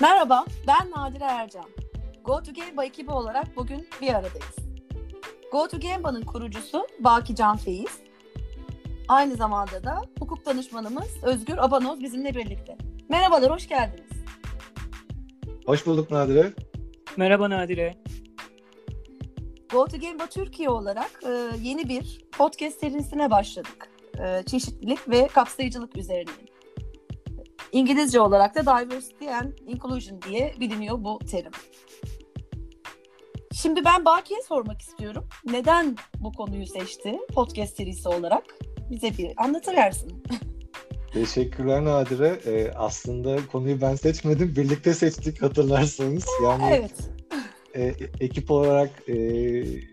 Merhaba, ben Nadire Ercan. Go to Gemba ekibi olarak bugün bir aradayız. Go to Gemba'nın kurucusu Baki Can Feyiz. Aynı zamanda da hukuk danışmanımız Özgür Abanoz bizimle birlikte. Merhabalar, hoş geldiniz. Hoş bulduk Nadire. Merhaba Nadire. Go to Gemba Türkiye olarak e, yeni bir podcast serisine başladık. E, çeşitlilik ve kapsayıcılık üzerine. İngilizce olarak da diversity and inclusion diye biliniyor bu terim. Şimdi ben Baki'ye sormak istiyorum. Neden bu konuyu seçti podcast serisi olarak? Bize bir anlatıversin. Teşekkürler Nadire. Ee, aslında konuyu ben seçmedim. Birlikte seçtik hatırlarsanız. Yani evet. E, ekip olarak e,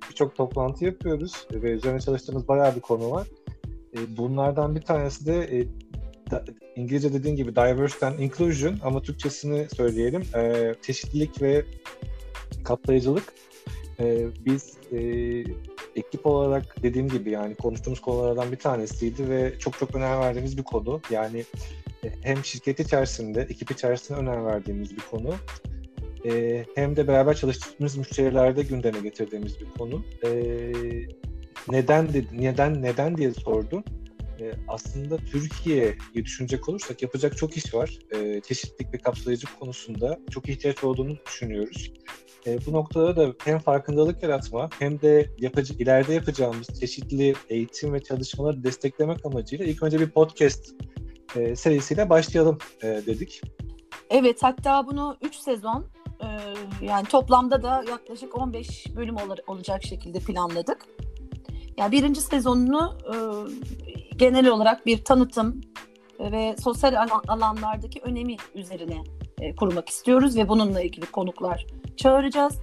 birçok toplantı yapıyoruz ve üzerine çalıştığımız bayağı bir konu var. E, bunlardan bir tanesi de e, İngilizce dediğin gibi diversity and inclusion ama Türkçesini söyleyelim. E, çeşitlilik ve kapsayıcılık. E, biz e, ekip olarak dediğim gibi yani konuştuğumuz konulardan bir tanesiydi ve çok çok önem verdiğimiz bir konu. Yani e, hem şirket içerisinde, ekip içerisinde önem verdiğimiz bir konu. E, hem de beraber çalıştığımız müşterilerde gündeme getirdiğimiz bir konu. E, neden dedi, neden neden diye sordum. E, aslında Türkiye'yi düşünecek olursak yapacak çok iş var. E, çeşitlilik ve kapsayıcı konusunda çok ihtiyaç olduğunu düşünüyoruz. E, bu noktada da hem farkındalık yaratma hem de yapıcı, ileride yapacağımız çeşitli eğitim ve çalışmaları desteklemek amacıyla ilk önce bir podcast e, serisiyle başlayalım e, dedik. Evet hatta bunu 3 sezon e, yani toplamda da yaklaşık 15 bölüm ol- olacak şekilde planladık. Yani birinci sezonunu e, genel olarak bir tanıtım ve sosyal al- alanlardaki önemi üzerine e, kurmak istiyoruz ve bununla ilgili konuklar çağıracağız.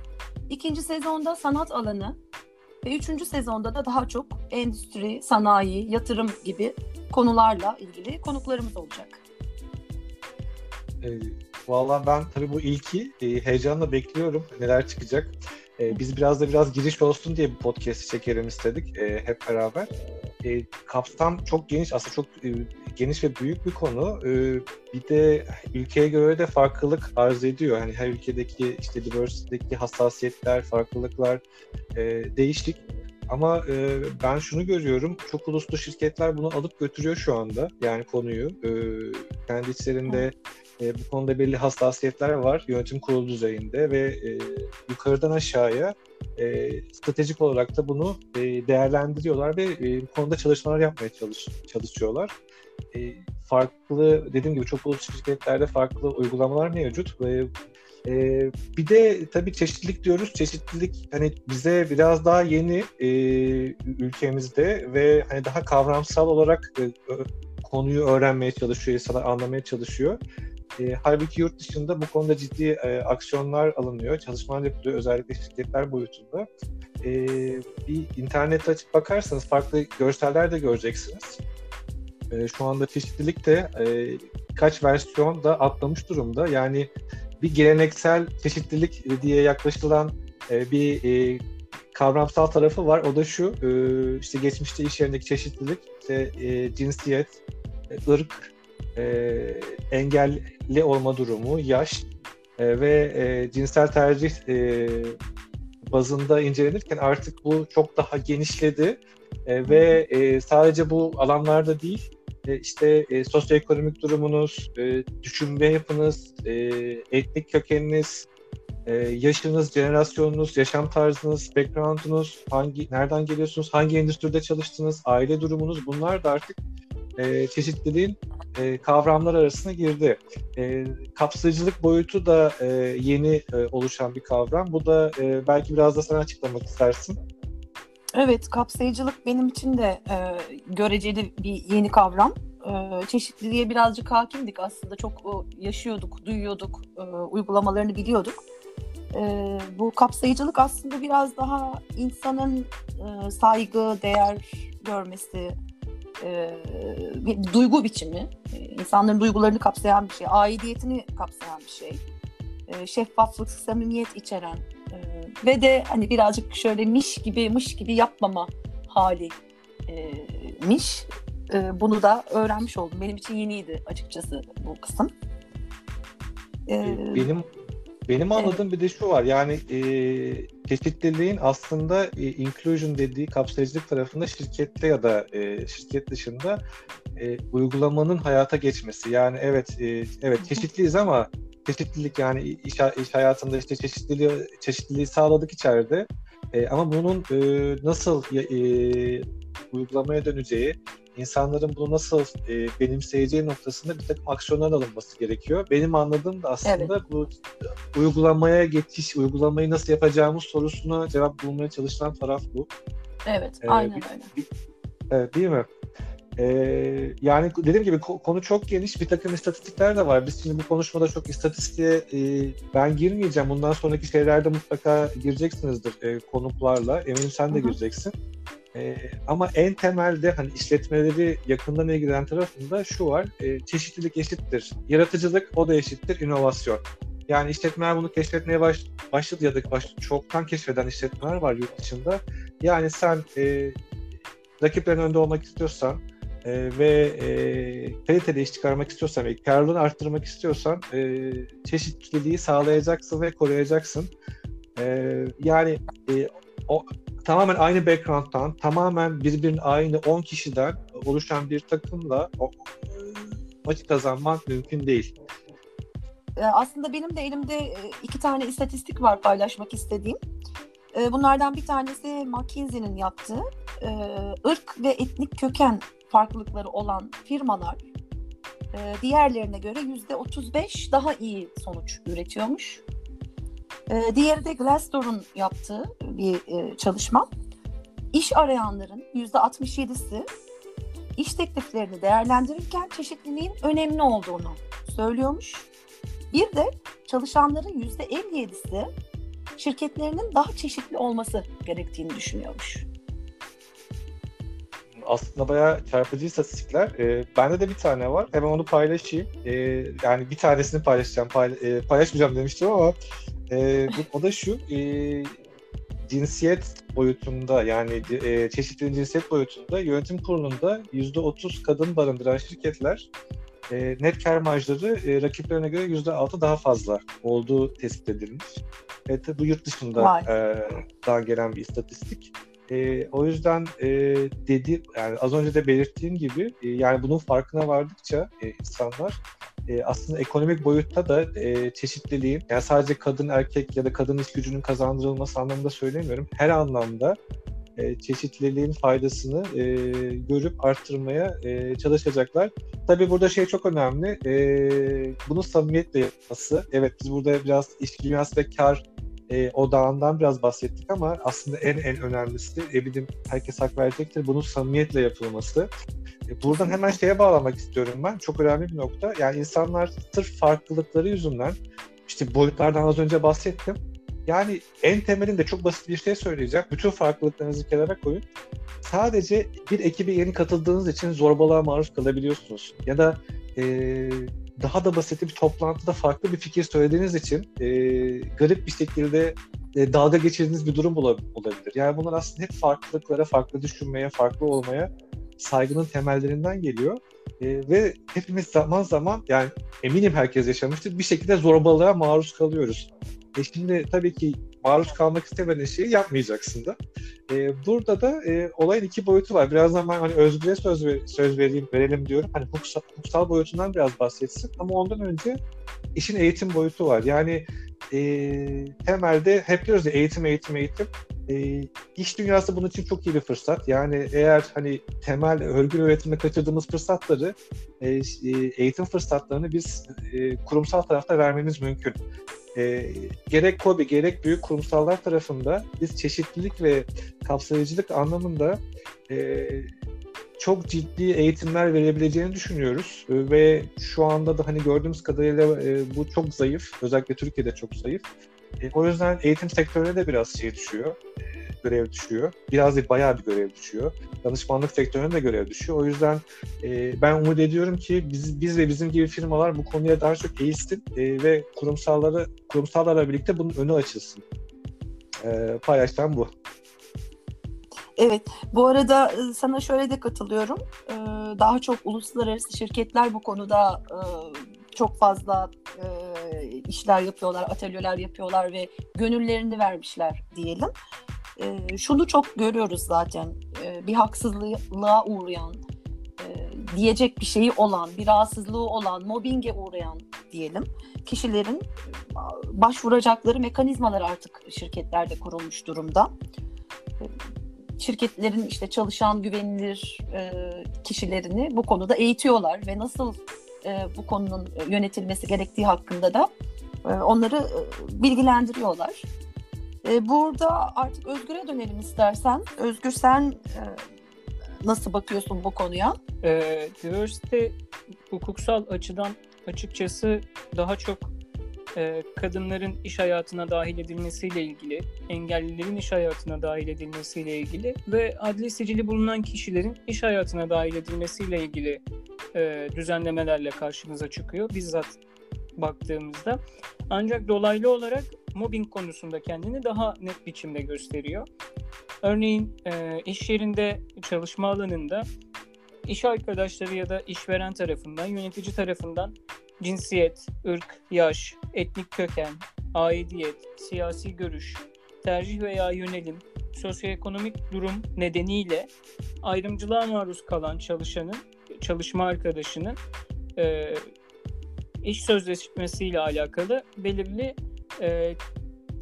İkinci sezonda sanat alanı ve üçüncü sezonda da daha çok endüstri, sanayi, yatırım gibi konularla ilgili konuklarımız olacak. E, Valla ben tabii bu ilki e, heyecanla bekliyorum. Neler çıkacak. E, biz biraz da biraz giriş olsun diye bir podcast çekelim istedik e, hep beraber. E, kapsam çok geniş, aslında çok e, geniş ve büyük bir konu. E, bir de ülkeye göre de farklılık arz ediyor. Yani her ülkedeki işte diversity'deki hassasiyetler, farklılıklar e, değişik. Ama e, ben şunu görüyorum, çok uluslu şirketler bunu alıp götürüyor şu anda. Yani konuyu e, kendi içlerinde e, bu konuda belli hassasiyetler var yönetim kurulu düzeyinde ve e, yukarıdan aşağıya e, stratejik olarak da bunu e, değerlendiriyorlar ve e, bu konuda çalışmalar yapmaya çalış, çalışıyorlar. E, farklı dediğim gibi çok uluslu şirketlerde farklı uygulamalar mevcut ve e, bir de tabii çeşitlilik diyoruz. Çeşitlilik hani bize biraz daha yeni e, ülkemizde ve hani daha kavramsal olarak e, konuyu öğrenmeye çalışıyor, insanlar anlamaya çalışıyor. E, halbuki yurt dışında bu konuda ciddi e, aksiyonlar alınıyor, çalışmalar yapılıyor özellikle şirketler boyutunda. E, bir internete açıp bakarsanız farklı görseller de göreceksiniz. E, şu anda çeşitlilik de e, kaç versiyon da atlamış durumda. Yani bir geleneksel çeşitlilik diye yaklaşılan e, bir e, kavramsal tarafı var. O da şu, e, işte geçmişte iş yerindeki çeşitlilik, işte e, cinsiyet, e, ırk, e, engelli olma durumu, yaş e, ve e, cinsel tercih e, bazında incelenirken artık bu çok daha genişledi. E, ve e, sadece bu alanlarda değil, e, işte e, sosyoekonomik durumunuz, e, düşünme yapınız, e, etnik kökeniniz, e, yaşınız, jenerasyonunuz, yaşam tarzınız, background'unuz, hangi nereden geliyorsunuz, hangi endüstride çalıştınız, aile durumunuz bunlar da artık e, çeşitliliğin e, kavramlar arasına girdi. E, kapsayıcılık boyutu da e, yeni e, oluşan bir kavram. Bu da e, belki biraz da sen açıklamak istersin. Evet, kapsayıcılık benim için de e, göreceli bir yeni kavram. E, çeşitliliğe birazcık hakimdik aslında. Çok e, yaşıyorduk, duyuyorduk, e, uygulamalarını biliyorduk. E, bu kapsayıcılık aslında biraz daha insanın e, saygı, değer görmesi, e, bir duygu biçimi, e, insanların duygularını kapsayan bir şey, aidiyetini kapsayan bir şey, e, şeffaflık, samimiyet içeren ve de hani birazcık şöyle miş gibi, mış gibi yapmama hali miş. Bunu da öğrenmiş oldum. Benim için yeniydi açıkçası bu kısım. Benim benim anladığım bir de şu var. Yani e, çeşitliliğin aslında e, inclusion dediği kapsayıcılık tarafında şirkette ya da e, şirket dışında e, uygulamanın hayata geçmesi. Yani evet e, evet çeşitliyiz ama çeşitlilik yani iş, iş hayatında işte çeşitliliği çeşitliliği sağladık içeride. E, ama bunun e, nasıl e, uygulamaya döneceği, insanların bunu nasıl e, benimseyeceği noktasında bir takım aksiyonlar alınması gerekiyor. Benim anladığım da aslında evet. bu uygulamaya geçiş, uygulamayı nasıl yapacağımız sorusuna cevap bulmaya çalışılan taraf bu. Evet, ee, aynen bir, öyle. Bir, evet, değil mi? Ee, yani dediğim gibi konu çok geniş. Bir takım istatistikler de var. Biz şimdi bu konuşmada çok istatistiğe e, ben girmeyeceğim. Bundan sonraki şeylerde mutlaka gireceksinizdir e, konuklarla. Eminim sen de Hı-hı. gireceksin. E, ama en temelde hani işletmeleri yakından ilgilenen tarafında şu var. E, çeşitlilik eşittir. Yaratıcılık o da eşittir. inovasyon. Yani işletmeler bunu keşfetmeye baş, başladı ya da baş, çoktan keşfeden işletmeler var yurt dışında. Yani sen e, rakiplerin önünde olmak istiyorsan e, ve e, kaliteli iş çıkarmak istiyorsan ve karlılığını arttırmak istiyorsan e, çeşitliliği sağlayacaksın ve koruyacaksın. E, yani e, o tamamen aynı background'dan, tamamen birbirinin aynı 10 kişiden oluşan bir takımla e, maçı kazanmak mümkün değil. E, aslında benim de elimde e, iki tane istatistik var paylaşmak istediğim. Bunlardan bir tanesi McKinsey'nin yaptığı ırk ve etnik köken farklılıkları olan firmalar diğerlerine göre yüzde 35 daha iyi sonuç üretiyormuş. E, diğeri de Glassdoor'un yaptığı bir e, çalışma. İş arayanların %67'si iş tekliflerini değerlendirirken çeşitliliğin önemli olduğunu söylüyormuş. Bir de çalışanların %57'si şirketlerinin daha çeşitli olması gerektiğini düşünüyormuş. Aslında bayağı çarpıcı istatistikler. Ee, bende de bir tane var. Hemen onu paylaşayım. Ee, yani bir tanesini paylaşacağım. Payla- e, paylaşmayacağım demiştim ama e, bu, o da şu, e, cinsiyet boyutunda yani e, çeşitli cinsiyet boyutunda yönetim kurulunda %30 kadın barındıran şirketler e, net kar marjları e, rakiplerine göre %6 daha fazla olduğu tespit edilmiş. Evet, bu yurt dışında e, daha gelen bir istatistik. E, o yüzden e, dedi yani az önce de belirttiğim gibi e, yani bunun farkına vardıkça e, insanlar e, aslında ekonomik boyutta da e, çeşitliliğin yani sadece kadın erkek ya da kadın iş gücünün kazandırılması anlamında söylemiyorum. Her anlamda e, çeşitliliğin faydasını e, görüp arttırmaya e, çalışacaklar. Tabii burada şey çok önemli. E, bunu samimiyetle yapması. Evet biz burada biraz iş dünyası ve kar e, odağından biraz bahsettik ama aslında en en önemlisi eminim herkes hak verecektir. Bunun samimiyetle yapılması. E, buradan hemen şeye bağlamak istiyorum ben. Çok önemli bir nokta. Yani insanlar sırf farklılıkları yüzünden işte boyutlardan az önce bahsettim. Yani en temelinde çok basit bir şey söyleyeceğim. Bütün farklılıklarınızı kenara koyun. Sadece bir ekibe yeni katıldığınız için zorbalığa maruz kalabiliyorsunuz. Ya da e, daha da basit bir toplantıda farklı bir fikir söylediğiniz için e, garip bir şekilde e, dalga geçirdiğiniz bir durum olabilir. Yani bunlar aslında hep farklılıklara, farklı düşünmeye, farklı olmaya saygının temellerinden geliyor. E, ve hepimiz zaman zaman yani eminim herkes yaşamıştır bir şekilde zorbalığa maruz kalıyoruz. E şimdi tabii ki maruz kalmak istemediğin şeyi yapmayacaksın da. E, burada da e, olayın iki boyutu var. Birazdan ben hani Özgür'e söz, ver, söz vereyim, verelim diyorum. Hani hukuksal, hukuksal boyutundan biraz bahsetsin. Ama ondan önce işin eğitim boyutu var. Yani e, temelde hep diyoruz ya eğitim, eğitim, eğitim. E, iş dünyası bunun için çok iyi bir fırsat. Yani eğer hani temel örgün öğretimde kaçırdığımız fırsatları, e, e, eğitim fırsatlarını biz e, kurumsal tarafta vermemiz mümkün. E, gerek KOBİ gerek büyük kurumsallar tarafında biz çeşitlilik ve kapsayıcılık anlamında e, çok ciddi eğitimler verebileceğini düşünüyoruz e, ve şu anda da hani gördüğümüz kadarıyla e, bu çok zayıf. Özellikle Türkiye'de çok zayıf. E, o yüzden eğitim sektörüne de biraz şey düşüyor. E, görev düşüyor. Biraz değil bayağı bir görev düşüyor. Danışmanlık sektörüne de görev düşüyor. O yüzden e, ben umut ediyorum ki biz, biz ve bizim gibi firmalar bu konuya daha çok eğilsin e, ve kurumsalları kurumsallarla birlikte bunun önü açılsın. E, paylaştan bu. Evet, bu arada e, sana şöyle de katılıyorum. E, daha çok uluslararası şirketler bu konuda e, çok fazla işler yapıyorlar, atölyeler yapıyorlar ve gönüllerini vermişler diyelim. E, şunu çok görüyoruz zaten. E, bir haksızlığa uğrayan, e, diyecek bir şeyi olan, bir rahatsızlığı olan, mobbinge uğrayan diyelim kişilerin başvuracakları mekanizmalar artık şirketlerde kurulmuş durumda. Şirketlerin işte çalışan güvenilir e, kişilerini bu konuda eğitiyorlar ve nasıl e, bu konunun yönetilmesi gerektiği hakkında da e, onları e, bilgilendiriyorlar. E, burada artık Özgür'e dönelim istersen. Özgür sen e, nasıl bakıyorsun bu konuya? E, diversity hukuksal açıdan açıkçası daha çok e, kadınların iş hayatına dahil edilmesiyle ilgili, engellilerin iş hayatına dahil edilmesiyle ilgili ve adli sicili bulunan kişilerin iş hayatına dahil edilmesiyle ilgili e, düzenlemelerle karşımıza çıkıyor bizzat baktığımızda. Ancak dolaylı olarak mobbing konusunda kendini daha net biçimde gösteriyor. Örneğin e, iş yerinde çalışma alanında iş arkadaşları ya da işveren tarafından, yönetici tarafından cinsiyet, ırk, yaş, etnik köken, aidiyet, siyasi görüş, tercih veya yönelim, sosyoekonomik durum nedeniyle ayrımcılığa maruz kalan çalışanın, çalışma arkadaşının e, iş sözleşmesiyle alakalı belirli e,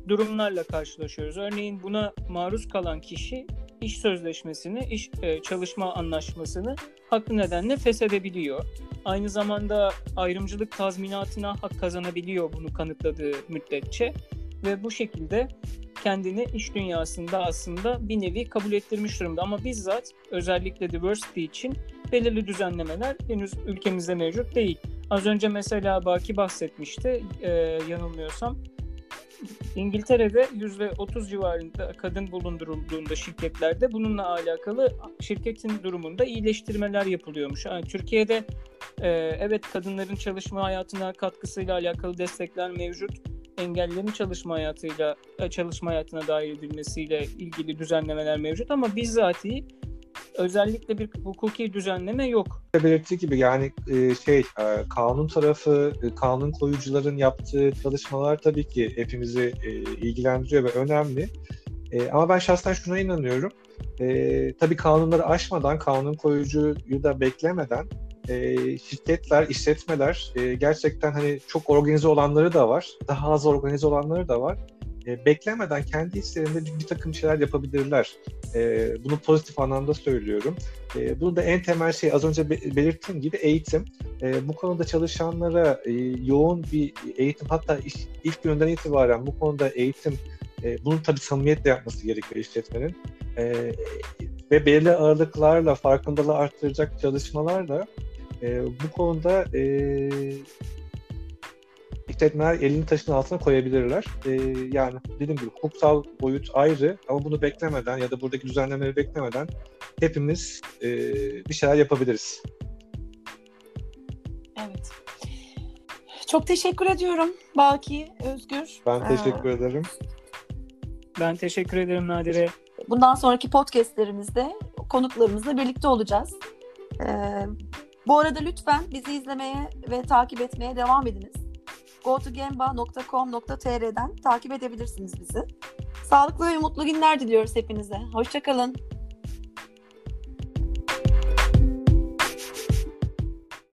durumlarla karşılaşıyoruz. Örneğin buna maruz kalan kişi iş sözleşmesini, iş e, çalışma anlaşmasını haklı nedenle feshedebiliyor. Aynı zamanda ayrımcılık tazminatına hak kazanabiliyor bunu kanıtladığı müddetçe ve bu şekilde kendini iş dünyasında aslında bir nevi kabul ettirmiş durumda. Ama bizzat özellikle diversity için belirli düzenlemeler henüz ülkemizde mevcut değil. Az önce mesela Baki bahsetmişti e, yanılmıyorsam. İngiltere'de %30 civarında kadın bulundurulduğunda şirketlerde bununla alakalı şirketin durumunda iyileştirmeler yapılıyormuş. Yani Türkiye'de e, evet kadınların çalışma hayatına katkısıyla alakalı destekler mevcut. Engellilerin çalışma hayatıyla e, çalışma hayatına dahil edilmesiyle ilgili düzenlemeler mevcut ama bizzatihi özellikle bir hukuki düzenleme yok. Belirttiği gibi yani e, şey e, kanun tarafı, e, kanun koyucuların yaptığı çalışmalar tabii ki hepimizi ilgilendiriyor ve önemli. Ama ben şahsen şuna inanıyorum. Tabii kanunları aşmadan, kanun koyucuyu da beklemeden şirketler, işletmeler gerçekten hani çok organize olanları da var. Daha az organize olanları da var e, beklemeden kendi içlerinde bir takım şeyler yapabilirler. E, bunu pozitif anlamda söylüyorum. E, bunu da en temel şey az önce be- belirttiğim gibi eğitim. E, bu konuda çalışanlara e, yoğun bir eğitim hatta iş, ilk günden itibaren bu konuda eğitim e, bunu tabii samimiyetle yapması gerekiyor işletmenin. E, ve belirli ağırlıklarla farkındalığı arttıracak çalışmalarla e, bu konuda e, işletmeler elini taşın altına koyabilirler. E, yani dediğim gibi hukuksal boyut ayrı ama bunu beklemeden ya da buradaki düzenlemeleri beklemeden hepimiz e, bir şeyler yapabiliriz. Evet. Çok teşekkür ediyorum Baki, Özgür. Ben teşekkür ee, ederim. Ben teşekkür ederim Nadire. Bundan sonraki podcastlerimizde konuklarımızla birlikte olacağız. Ee, bu arada lütfen bizi izlemeye ve takip etmeye devam ediniz gotogemba.com.tr'den takip edebilirsiniz bizi. Sağlıklı ve mutlu günler diliyoruz hepinize. Hoşçakalın.